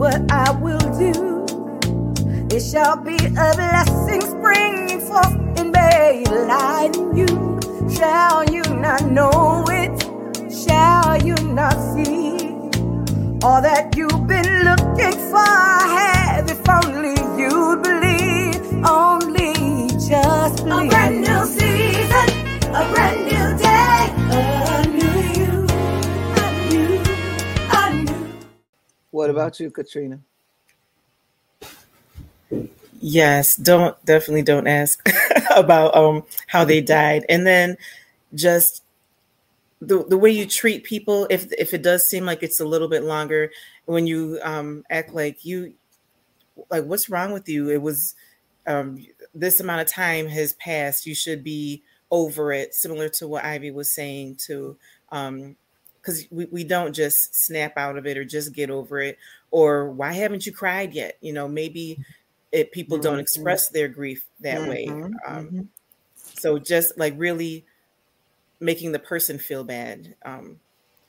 what I will do. It shall be a blessing springing forth in me, you. Shall you not know it? Shall you not see all that you've been looking for? Have if only you believe, only just believe. What about you, Katrina? Yes, don't definitely don't ask about um how they died. And then just the the way you treat people if if it does seem like it's a little bit longer when you um act like you like what's wrong with you? It was um this amount of time has passed. You should be over it, similar to what Ivy was saying to um because we, we don't just snap out of it or just get over it or why haven't you cried yet you know maybe it people don't Mhm. express their grief that way Mhm, um, mhm. so just like really making the person feel bad um,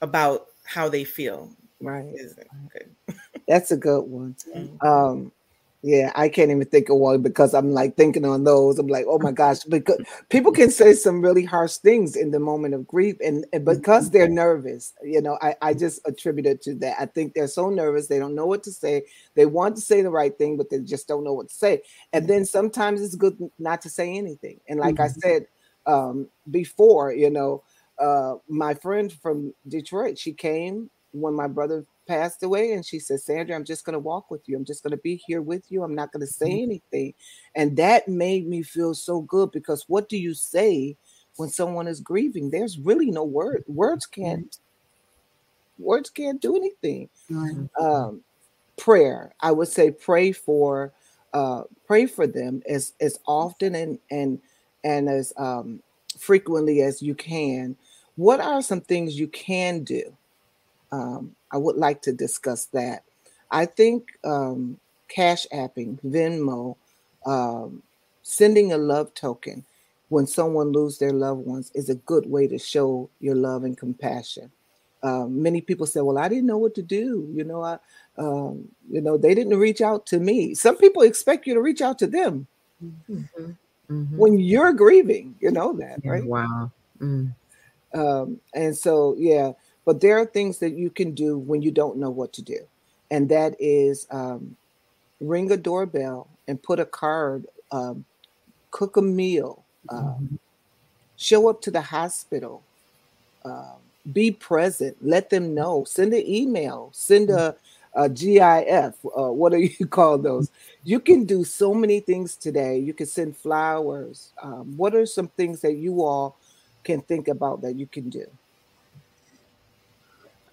about how they feel Right. is good That's a good one. Mhm. Um, yeah, I can't even think of one because I'm like thinking on those. I'm like, oh my gosh, because people can say some really harsh things in the moment of grief, and, and because they're nervous, you know, I, I just attribute it to that. I think they're so nervous, they don't know what to say. They want to say the right thing, but they just don't know what to say. And then sometimes it's good not to say anything. And like I said um, before, you know, uh, my friend from Detroit, she came when my brother passed away and she said sandra i'm just going to walk with you. I'm just going to be here with you. I'm not going to say anything. And that made me feel so good because what do you say when someone is grieving? There's really no word words can't words can't do anything. Um prayer i would say pray for uh pray for them as as often and and and as um frequently as you can. What are some things you can do um, I would like to discuss that. I think um, cash apping, Venmo, um, sending a love token when someone loses their loved ones is a good way to show your love and compassion. Um, many people say, "Well, I didn't know what to do." You know, I, um, you know, they didn't reach out to me. Some people expect you to reach out to them Mhm. when you're grieving. You know that, right? Wow. Mm. um, and so yeah but there are things that you can do when you don't know what to do and that is um, ring a doorbell and put a card um, cook a meal um, show up to the hospital um, be present let them know send an email send a, a gif uh, what do you call those? You can do so many things today. You can send flowers um, what are some things that you all can think about that you can do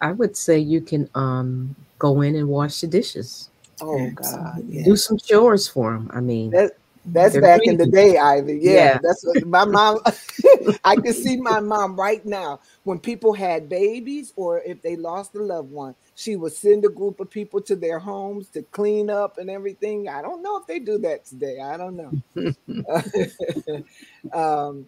I would say you can um go in and wash the dishes. Oh God, yeah. Do some chores for them. I mean, That, that's They're back in the day, Ivy. Yeah, Yeah. that's what my mom. I can see my mom right now when people had babies or if they lost a loved one. She would send a group of people to their homes to clean up and everything. I don't know if they do that today. I don't know. um,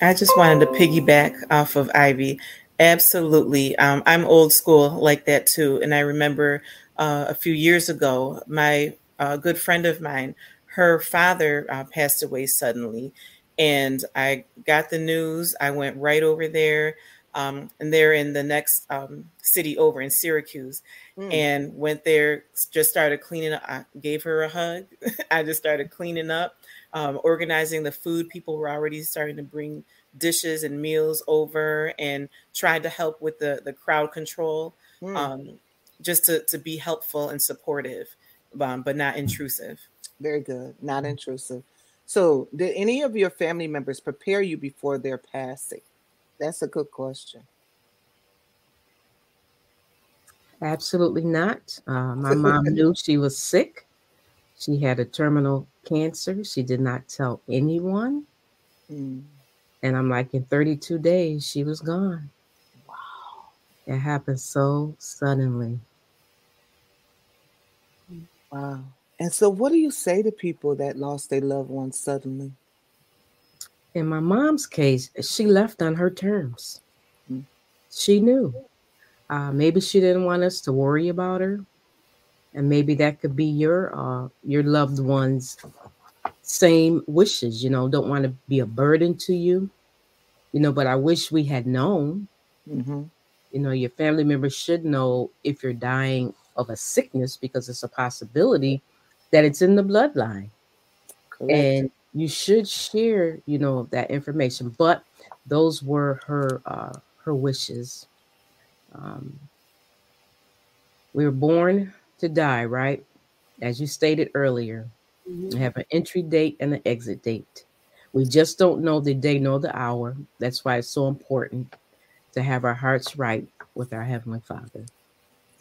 I just wanted to piggyback off of Ivy. Absolutely. Um, I'm old school like that too. And I remember uh, a few years ago, my uh, good friend of mine, her father uh, passed away suddenly. And I got the news. I went right over there. Um, and they're in the next um, city over in Syracuse. mm, And went there, just started cleaning up. I gave her a hug. I just started cleaning up um, organizing the food. People were already starting to bring dishes and meals over and tried to help with the, the crowd control, mm. um, just to, to be helpful and supportive, um, but not intrusive. Very good. Not intrusive. So, did any of your family members prepare you before their passing? That's a good question. absolutely not. Uh, my mom knew she was sick. She had a terminal cancer. She did not tell anyone. Mm, And I'm like, in 32 days, she was gone. Wow. It happened so suddenly. Wow. And so, what do you say to people that lost their loved ones suddenly? In my mom's case, she left on her terms. Mm. She knew. Uh, maybe she didn't want us to worry about her, and maybe that could be your uh, your loved one's same wishes. You know, don't want to be a burden to you. You know, but I wish we had known. Mm-hmm. You know, your family members should know if you're dying of a sickness because it's a possibility that it's in the bloodline. Correct. and you should share you know that information but those were her uh her wishes um we were born to die right as you stated earlier we have an entry date and an exit date we just don't know the day nor the hour that's why it's so important to have our hearts right with our heavenly father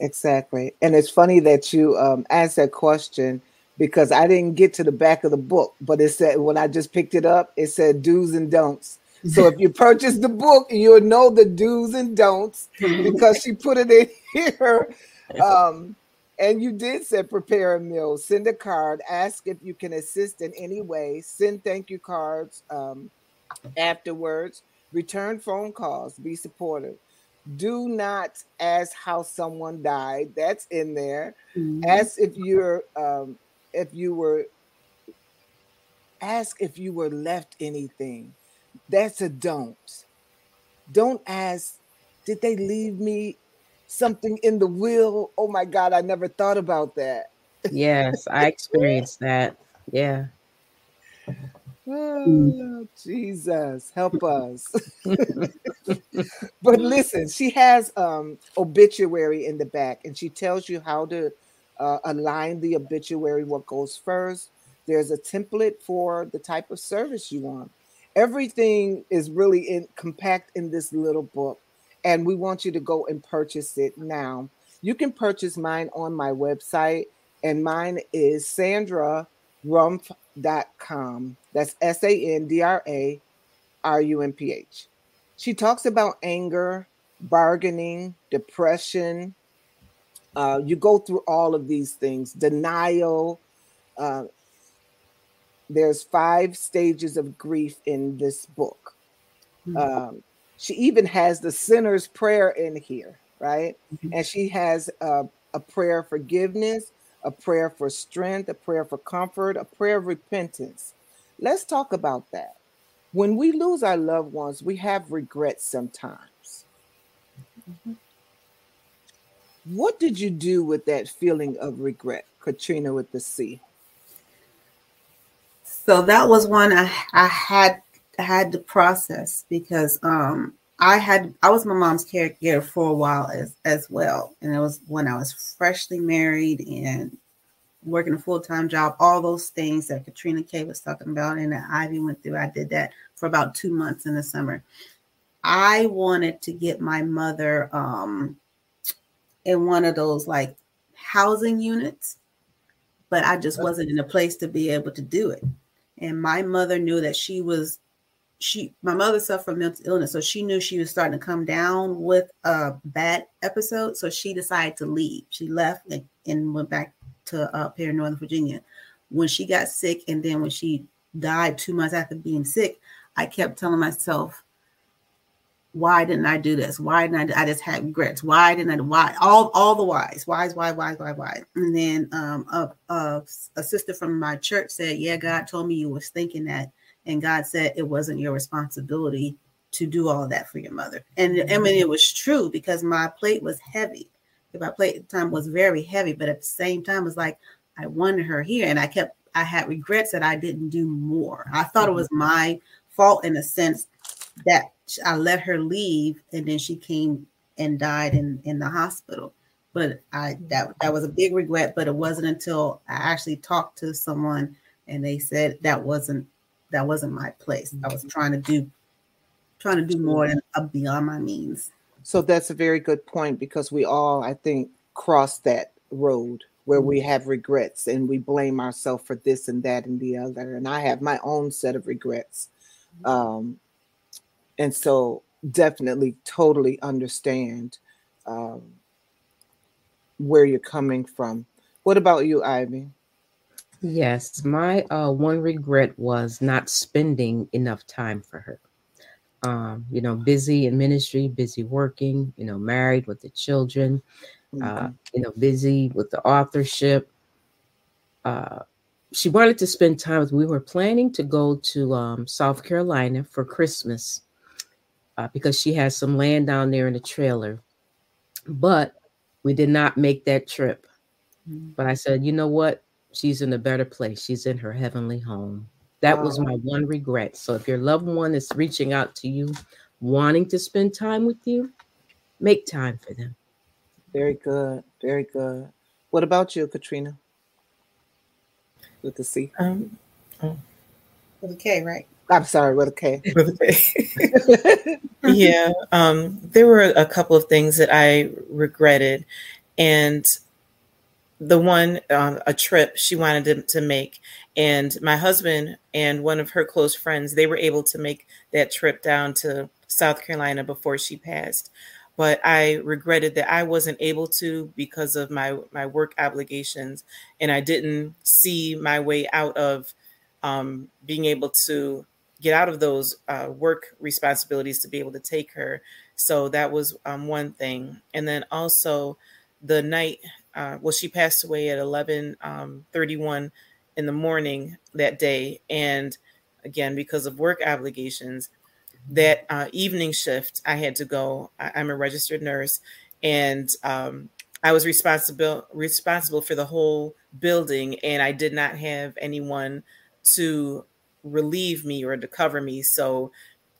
Exactly. And it's funny that you um, asked that question because I didn't get to the back of the book, but it said when I just picked it up, it said do's and don'ts. So if you purchase the book, you'll know the do's and don'ts because she put it in here. Um, and you did say prepare a meal, send a card, ask if you can assist in any way, send thank you cards um, afterwards, return phone calls, be supportive. Do not ask how someone died. That's in there. Ask if you're um, if you were ask if you were left anything. That's a don't. Don't ask, did they leave me something in the will? Oh my God, I never thought about that. yes i experienced that yeah Oh, Jesus, help us. but listen, she has um obituary in the back and she tells you how to uh, align the obituary, what goes first. There's a template for the type of service you want. Everything is really in compact in this little book, and we want you to go and purchase it now. You can purchase mine on my website, and mine is Sandra rumph.com. That's S A N D R A R U M P H. She talks about anger, bargaining, depression. Uh, you go through all of these things, denial. Uh, there's five stages of grief in this book. Um, she even has the sinner's prayer in here, right? And she has uh, a prayer of forgiveness, a prayer for strength, a prayer for comfort, a prayer of repentance. Let's talk about that. When we lose our loved ones, we have regrets sometimes. What did you do with that feeling of regret, Katrina with the C? So that was one I, I had had to process because um I had I was my mom's caregiver for a while as as well, and it was when I was freshly married and working a full time job. All those things that Katrina K was talking about and that Ivy went through. I did that for about two months in the summer. I wanted to get my mother um in one of those like housing units, but I just wasn't in a place to be able to do it. And my mother knew that she was she my mother suffered from mental illness, so she knew she was starting to come down with a bad episode. So she decided to leave. She left and, and went back to up here in Northern Virginia. When she got sick, and then when she died two months after being sick, I kept telling myself, "Why didn't I do this? Why didn't I? I just had regrets. Why didn't I? Why all all the whys? Whys? Why? Why? Why? Why?" And then um, a, a a sister from my church said, "Yeah, God told me you was thinking that." And God said it wasn't your responsibility to do all that for your mother. And I mm-hmm. mean, it was true because my plate was heavy. My plate at the time was very heavy, but at the same time, it's like I wanted her here, and I kept I had regrets that I didn't do more. I thought it mm-hmm. was my fault in a sense that I let her leave, and then she came and died in in the hospital. But I that mm-hmm. that was a big regret. But it wasn't until I actually talked to someone and they said that wasn't that wasn't my place. I was trying to do trying to do more than uh, beyond my means. So that's a very good point because we all, I think, cross that road where we have regrets and we blame ourselves for this and that and the other. And I have my own set of regrets. Um, and so definitely totally understand um, where you're coming from. What about you, Ivy? Yes, my uh, one regret was not spending enough time for her. um, you know, busy in ministry, busy working, you know, married with the children, uh, mm-hmm. uh, you know, busy with the authorship. Uh, she wanted to spend time with. We were planning to go to um, South Carolina for Christmas uh, because she has some land down there in the trailer, but we did not make that trip. Mm-hmm. But I said, you know what? She's in a better place. She's in her heavenly home. That was my one regret. So if your loved one is reaching out to you, wanting to spend time with you, make time for them. Very good. Very good. What about you, Katrina? With the C. Um, oh. With a K, right? I'm sorry, with a K. With a K. yeah. Um, there were a couple of things that I regretted. And the one um, a trip she wanted to, to make. And my husband and one of her close friends they were able to make that trip down to south carolina before she passed. But i regretted that i wasn't able to because of my my work obligations. And i didn't see my way out of um, being able to get out of those uh, work responsibilities to be able to take her. So that was um, one thing. And then also the night uh, well, she passed away at 11 um, 31 in the morning that day. And again, because of work obligations, that uh, evening shift, I had to go. I, am a registered nurse, and um, I was responsible responsible for the whole building, and I did not have anyone to relieve me or to cover me. So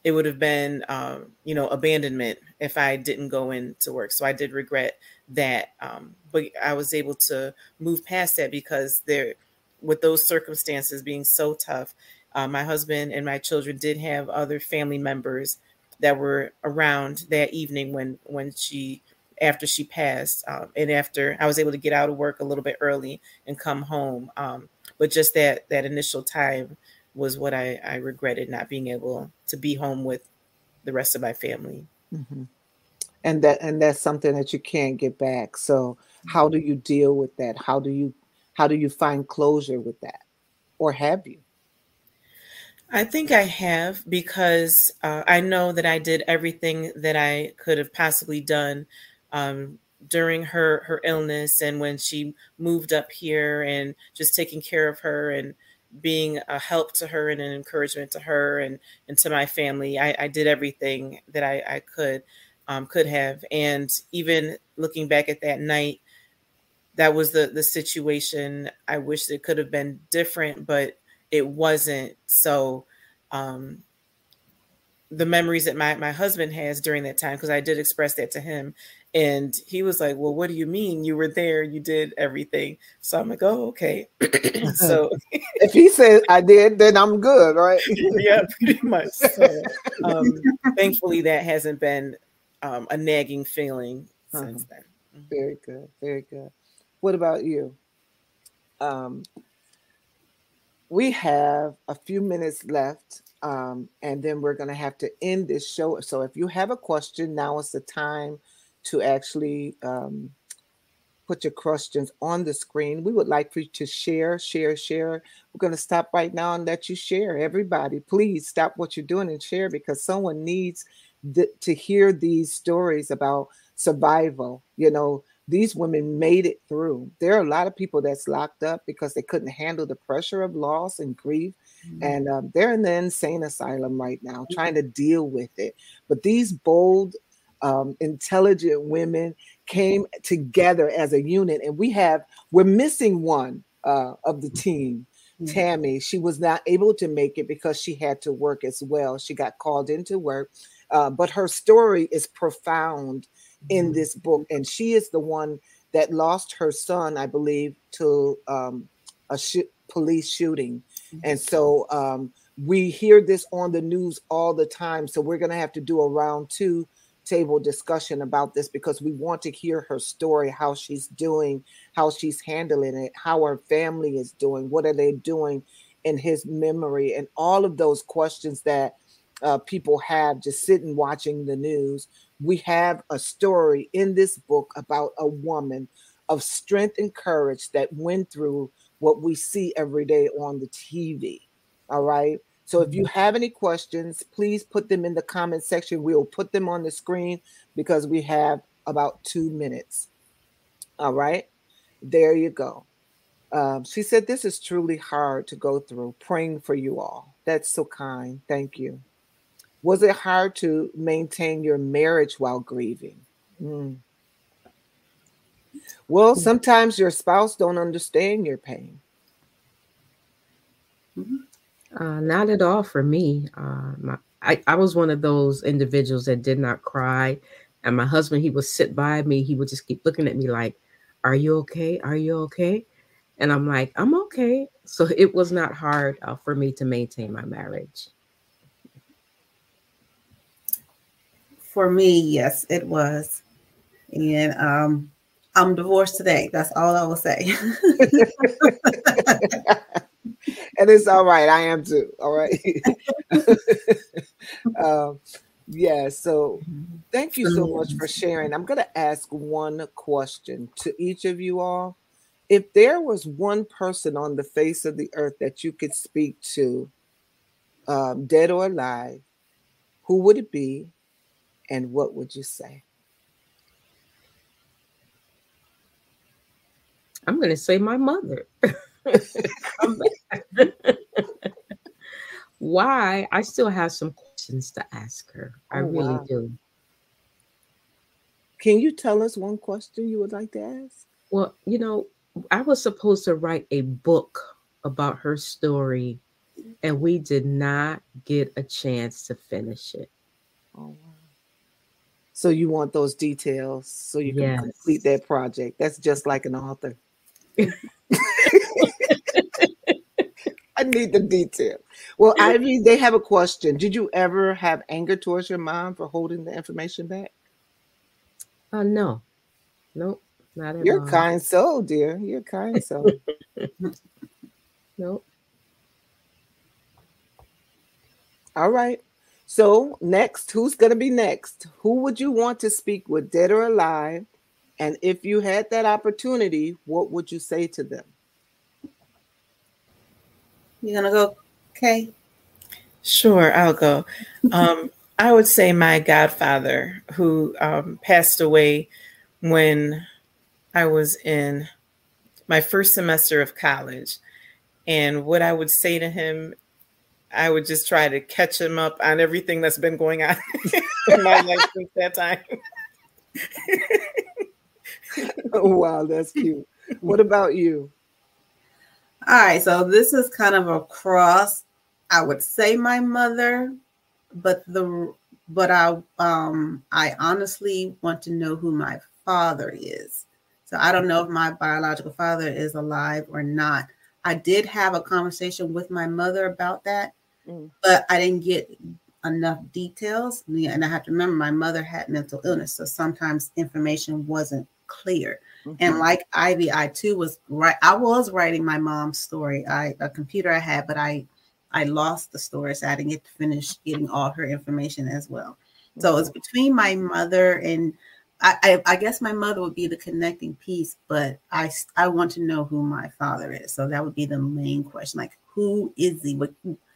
it would have been, um, you know, abandonment if I didn't go into work. So I did regret that. Um, but I was able to move past that because there, with those circumstances being so tough, uh, my husband and my children did have other family members that were around that evening when when she after she passed um, and after i was able to get out of work a little bit early and come home um, but just that that initial time was what I, I regretted not being able to be home with the rest of my family. Mm-hmm. And that and that's something that you can't get back. So how do you deal with that? How do you how do you find closure with that, or have you? I think I have because uh, I know that I did everything that I could have possibly done um, during her her illness and when she moved up here and just taking care of her and being a help to her and an encouragement to her and, and to my family. I, I did everything that I, I could um, could have. And even looking back at that night, that was the the situation. I wish it could have been different, but it wasn't. So um, the memories that my, my husband has during that time, because I did express that to him, and he was like, Well, what do you mean? You were there, you did everything. So I'm like, Oh, okay. so if he says I did, then I'm good, right? yeah, pretty much. So, um, thankfully, that hasn't been um, a nagging feeling uh-huh. since then. Mm-hmm. Very good. Very good. What about you? Um, we have a few minutes left, um, and then we're going to have to end this show. So if you have a question, now is the time to actually um, put your questions on the screen. We would like for you to share, share, share. We're going to stop right now and let you share. Everybody, please stop what you're doing and share because someone needs th- to hear these stories about survival. You know, these women made it through. There are a lot of people that's locked up because they couldn't handle the pressure of loss and grief. Mm-hmm. And um, they're in the insane asylum right now, mm-hmm. trying to deal with it. But these bold um, intelligent women came together as a unit, and we have we're missing one uh, of the team. Mm-hmm. Tammy, she was not able to make it because she had to work as well. She got called into work, uh, but her story is profound in mm-hmm. this book, and she is the one that lost her son, I believe, to um, a sh- police shooting, mm-hmm. and so um, we hear this on the news all the time. So we're going to have to do a round two table discussion about this because we want to hear her story, how she's doing, how she's handling it, how her family is doing, what are they doing in his memory, and all of those questions that uh, people have just sitting watching the news. We have a story in this book about a woman of strength and courage that went through what we see every day on the TV. All right. So if you have any questions, please put them in the comment section. We'll put them on the screen because we have about two minutes. All right. There you go. Um, she said, This is truly hard to go through. Praying for you all. That's so kind. Thank you. Was it hard to maintain your marriage while grieving? Mm. Well, sometimes your spouse don't understand your pain. Mm-hmm. Uh, not at all for me. Uh, my, I, I was one of those individuals that did not cry. And my husband, he would sit by me. He would just keep looking at me like, Are you okay? Are you okay? And I'm like, I'm okay. So it was not hard uh, for me to maintain my marriage. For me, yes, it was. And um, I'm divorced today. That's all I will say. and it's all right. I am too. All right. um, yeah. So thank you so much for sharing. I'm going to ask one question to each of you all. If there was one person on the face of the earth that you could speak to, um, dead or alive, who would it be and what would you say? I'm going to say my mother. Why? I still have some questions to ask her. I oh, really wow. do. Can you tell us one question you would like to ask? Well, you know, I was supposed to write a book about her story, and we did not get a chance to finish it. Oh, wow. So you want those details so you can yes. complete that project. That's just like an author. I need the detail. Well, Ivy, they have a question. Did you ever have anger towards your mom for holding the information back? Uh, no, nope, not at You're all. kind soul, dear. You're kind soul. nope. All right. So next, who's gonna be next? Who would you want to speak with, dead or alive? And if you had that opportunity, what would you say to them? You gonna go, Kay? Sure, I'll go. Um, I would say my godfather, who um, passed away when I was in my first semester of college. And what I would say to him, I would just try to catch him up on everything that's been going on in my life since that time. oh, wow, that's cute. What about you? All right, so this is kind of a cross. I would say my mother, but the but I um I honestly want to know who my father is. So I don't know if my biological father is alive or not. I did have a conversation with my mother about that, mm. but I didn't get enough details. And I have to remember my mother had mental illness, so sometimes information wasn't clear. Mm-hmm. And like Ivy, I too was right. I was writing my mom's story. I a computer I had, but I I lost the story, so I didn't get to finish getting all her information as well. Mm-hmm. So it's mm-hmm. between my mother and I, I, I, guess my mother would be the connecting piece, but I I want to know who my father is. So that would be the main question. Like, who is he? What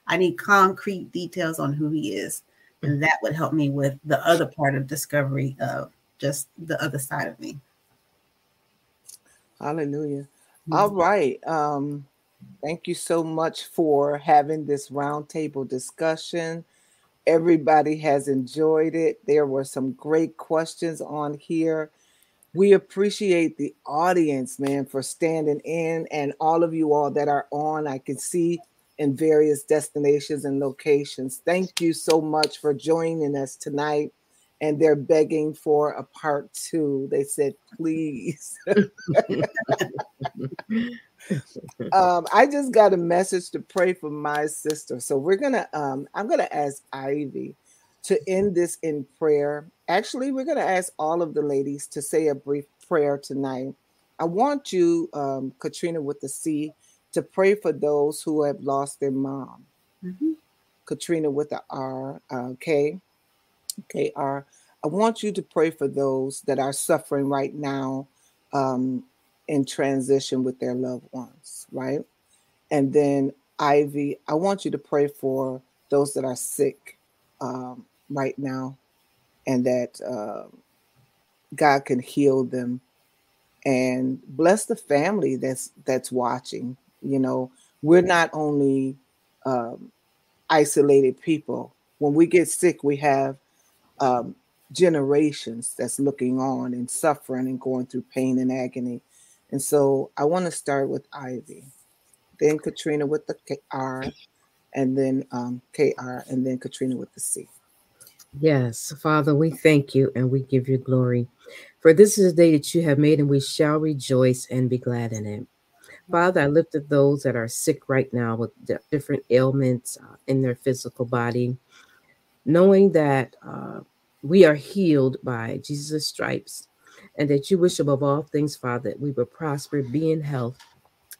I need concrete details on who he is, and mm-hmm. that would help me with the other part of discovery of just the other side of me. Hallelujah. Mm-hmm. All right. Um, thank you so much for having this roundtable discussion. Everybody has enjoyed it. There were some great questions on here. We appreciate the audience, man, for standing in and all of you all that are on. I can see in various destinations and locations. Thank you so much for joining us tonight and they're begging for a part two. They said, please. um, I just got a message to pray for my sister. So we're gonna um, I'm gonna ask Ivy to end this in prayer. Actually, we're gonna ask all of the ladies to say a brief prayer tonight. I want you, um, Katrina with the C, to pray for those who have lost their mom. Mm-hmm. Katrina with the R, uh, K. KR, I want you to pray for those that are suffering right now um, in transition with their loved ones, right? And then Ivy, I want you to pray for those that are sick um, right now and that uh, God can heal them and bless the family that's that's watching. You know, we're not only um, isolated people. When we get sick, we have um, generations that's looking on and suffering and going through pain and agony. And so I want to start with Ivy, then Katrina with the R, and then um, KR, and then Katrina with the C. Yes, Father, we thank you and we give you glory. For this is a day that you have made, and we shall rejoice and be glad in it. Father, I lift up those that are sick right now with different ailments uh, in their physical body, knowing that uh, we are healed by Jesus' stripes, and that you wish above all things, Father, that we will prosper, be in health,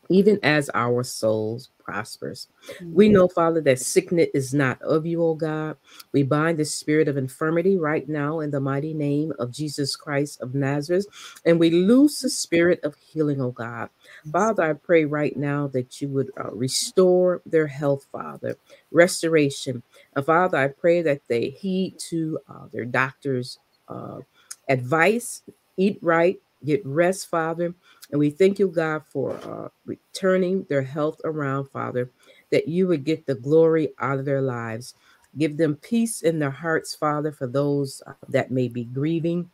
even as our souls prospers. We know, Father, that sickness is not of you, O God. We bind the spirit of infirmity right now in the mighty name of Jesus Christ of Nazareth, and we loose the spirit of healing, O God. Father, I pray right now that you would uh, restore their health, Father, restoration. And Father, I pray that they heed to uh, their doctor's uh, advice, eat right, get rest, Father, and we thank you, God, for uh, returning their health around, Father, that you would get the glory out of their lives. Give them peace in their hearts, Father, for those uh, that may be grieving,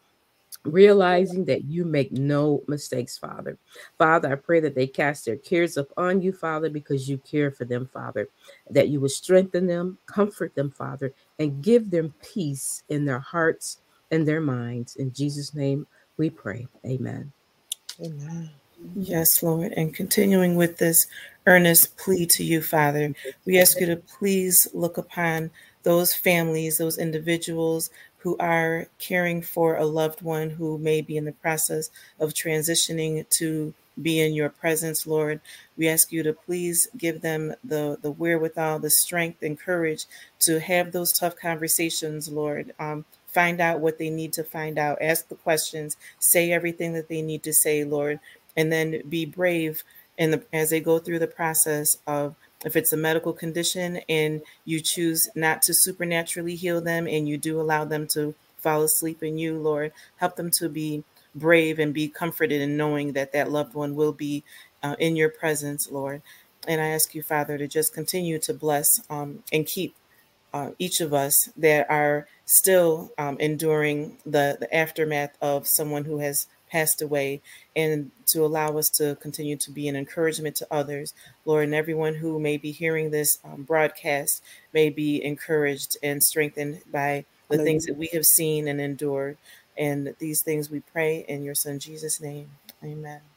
realizing that you make no mistakes, Father. Father, I pray that they cast their cares upon you, Father, because you care for them, Father, that you would strengthen them, comfort them, Father, and give them peace in their hearts and their minds. In Jesus' name we pray. Amen. Amen. Yes, Lord. And continuing with this earnest plea to you, Father, we ask you to please look upon those families, those individuals who are caring for a loved one who may be in the process of transitioning to be in your presence, Lord. We ask you to please give them the, the wherewithal, the strength, and courage to have those tough conversations, Lord. Um, find out what they need to find out, ask the questions, say everything that they need to say, Lord, and then be brave in the as they go through the process of if it's a medical condition and you choose not to supernaturally heal them and you do allow them to fall asleep in you, Lord, help them to be brave and be comforted in knowing that that loved one will be uh, in your presence, Lord. And I ask you, Father, to just continue to bless um, and keep uh, each of us that are still um, enduring the, the aftermath of someone who has passed away and to allow us to continue to be an encouragement to others. Lord, and everyone who may be hearing this um, broadcast may be encouraged and strengthened by the things that we have seen and endured. And these things we pray in your son Jesus' name. Amen.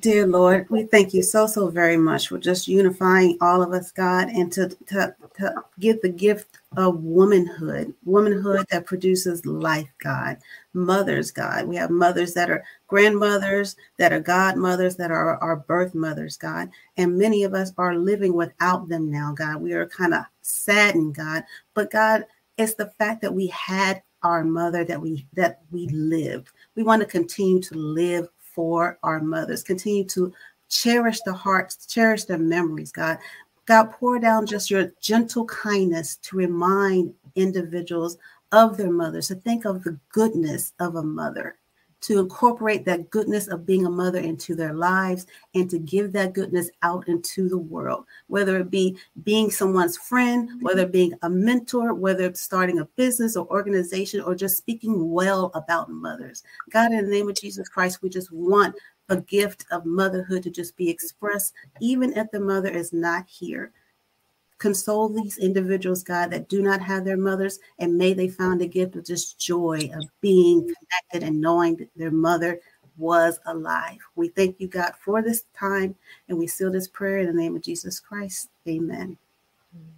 Dear Lord, we thank you so, so very much for just unifying all of us, God, and to, to, to give the gift of womanhood, womanhood that produces life, God, mothers, God. We have mothers that are grandmothers, that are godmothers, that are our birth mothers, God. And many of us are living without them now, God. We are kind of saddened, God. But God, it's the fact that we had our mother that we that we lived. We want to continue to live for our mothers. Continue to cherish the hearts, cherish their memories, God. God, pour down just your gentle kindness to remind individuals of their mothers, to think of the goodness of a mother, to incorporate that goodness of being a mother into their lives and to give that goodness out into the world, whether it be being someone's friend, mm-hmm. whether being a mentor, whether it's starting a business or organization, or just speaking well about mothers. God, in the name of Jesus Christ, we just want a gift of motherhood to just be expressed, even if the mother is not here. Console these individuals, God, that do not have their mothers, and may they find a gift of just joy of being connected and knowing that their mother was alive. We thank you, God, for this time, and we seal this prayer in the name of Jesus Christ. Amen.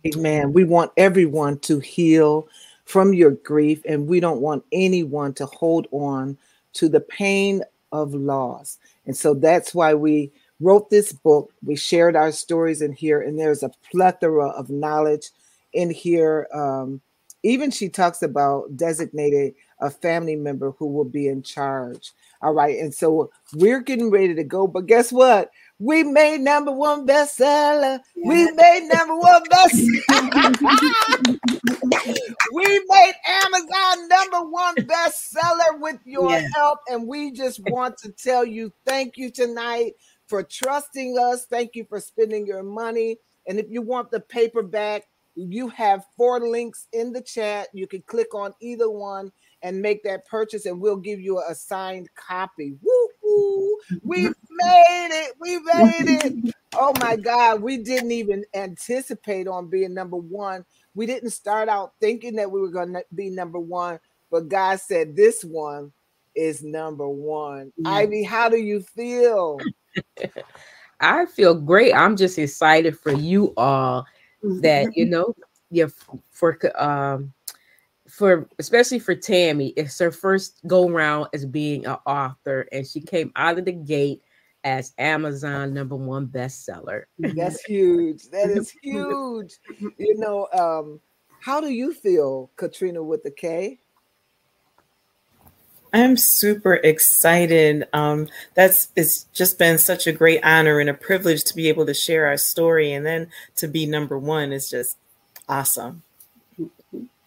Amen. We want everyone to heal from your grief, and we don't want anyone to hold on to the pain of loss. And so that's why we wrote this book. We shared our stories in here, and there's a plethora of knowledge in here. Um, even she talks about designated a family member who will be in charge. All right. And so we're getting ready to go. But guess what? We made number one bestseller. Yeah. We made number one best. we made Amazon number one bestseller with your yeah. help, and we just want to tell you thank you tonight for trusting us. Thank you for spending your money. And if you want the paperback, you have four links in the chat. You can click on either one and make that purchase, and we'll give you a signed copy. Woo woo! We made it! We made it! Oh my God, we didn't even anticipate on being number one. We didn't start out thinking that we were going to be number one, but God said this one is number one. Yeah. Ivy, how do you feel? I feel great. I'm just excited for you all that you know, yeah, for um for especially for Tammy, it's her first go round as being an author, and she came out of the gate as Amazon number one bestseller. That's huge. That is huge. You know, um, how do you feel, Katrina, with the K? I'm super excited. Um, that's it's just been such a great honor and a privilege to be able to share our story, and then to be number one is just awesome.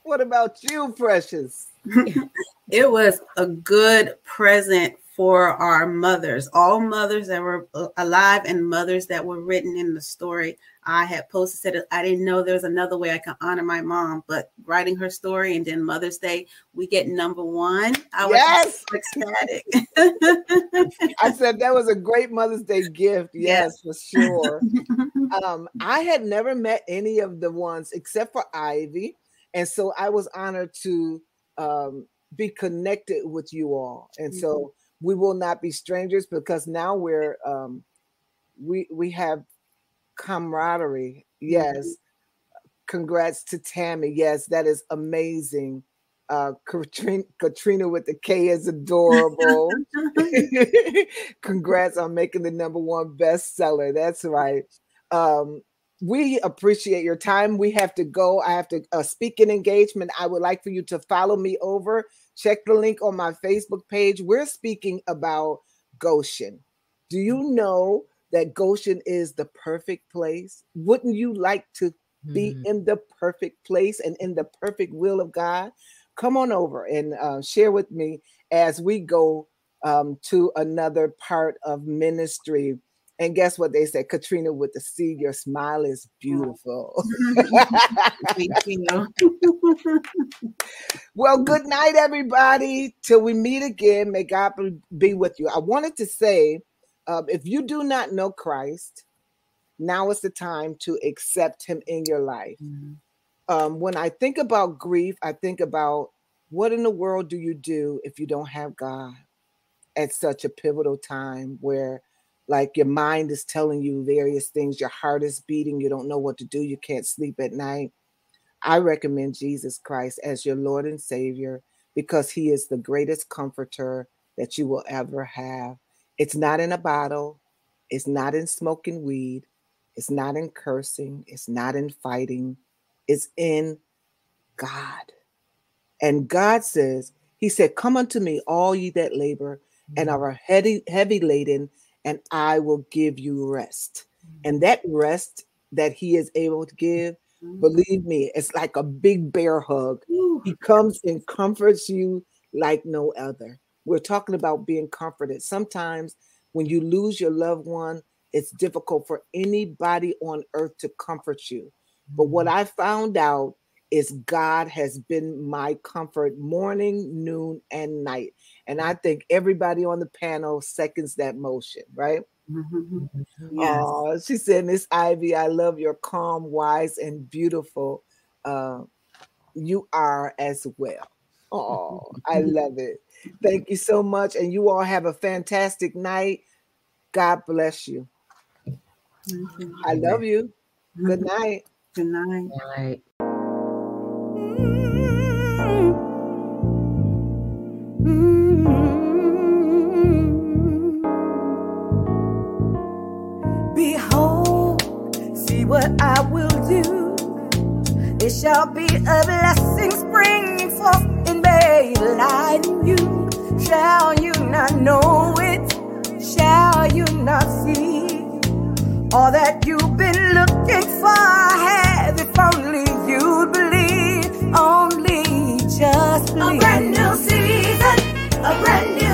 What about you, Precious? it was a good present for our mothers, all mothers that were uh, alive and mothers that were written in the story. I had posted said I didn't know there was another way I could honor my mom, but writing her story and then Mother's Day, we get number one. I was yes! so ecstatic. I said that was a great Mother's Day gift. Yes, yes. for sure. um, I had never met any of the ones except for Ivy. And so I was honored to um, be connected with you all. And mm-hmm. so we will not be strangers because now we're um, we we have camaraderie. Yes. Mm-hmm. Congrats to Tammy. Yes, that is amazing. Uh, Katrina, Katrina with the K is adorable. Congrats on making the number one bestseller. That's right. Um, we appreciate your time. We have to go. I have to uh, speak in engagement. I would like for you to follow me over. Check the link on my Facebook page. We're speaking about Goshen. Do you know that Goshen is the perfect place? Wouldn't you like to be mm. in the perfect place and in the perfect will of God? Come on over and uh, share with me as we go um, to another part of ministry and guess what they said, Katrina with the C, your smile is beautiful. Thank you. well, good night, everybody. Till we meet again, may God be with you. I wanted to say, um, if you do not know Christ, now is the time to accept Him in your life. Mm-hmm. Um, when I think about grief, I think about what in the world do you do if you don't have God at such a pivotal time where like your mind is telling you various things, your heart is beating, you don't know what to do, you can't sleep at night. I recommend Jesus Christ as your Lord and Savior because He is the greatest comforter that you will ever have. It's not in a bottle, it's not in smoking weed, it's not in cursing, it's not in fighting, it's in God. And God says, He said, Come unto me, all ye that labor and mm-hmm. are heavy, heavy laden, and I will give you rest. And that rest that he is able to give, mm-hmm. believe me, it's like a big bear hug. He comes and comforts you like no other. We're talking about being comforted. Sometimes when you lose your loved one, it's difficult for anybody on earth to comfort you. But what mm-hmm. I found out is God has been my comfort morning, noon, and night. And I think everybody on the panel seconds that motion, right? Mm-hmm. Yes. Oh, she said, Miss Ivy, I love your calm, wise, and beautiful. Uh, you are as well. Oh, I love it. Thank you so much. And you all have a fantastic night. God bless you. I love you. Good night. Good night. Good night. shall be a blessing springing forth in me. Light in you, shall you not know it? Shall you not see all that you've been looking for? Have if only you'd believe, only just believe. A brand new season, a brand new.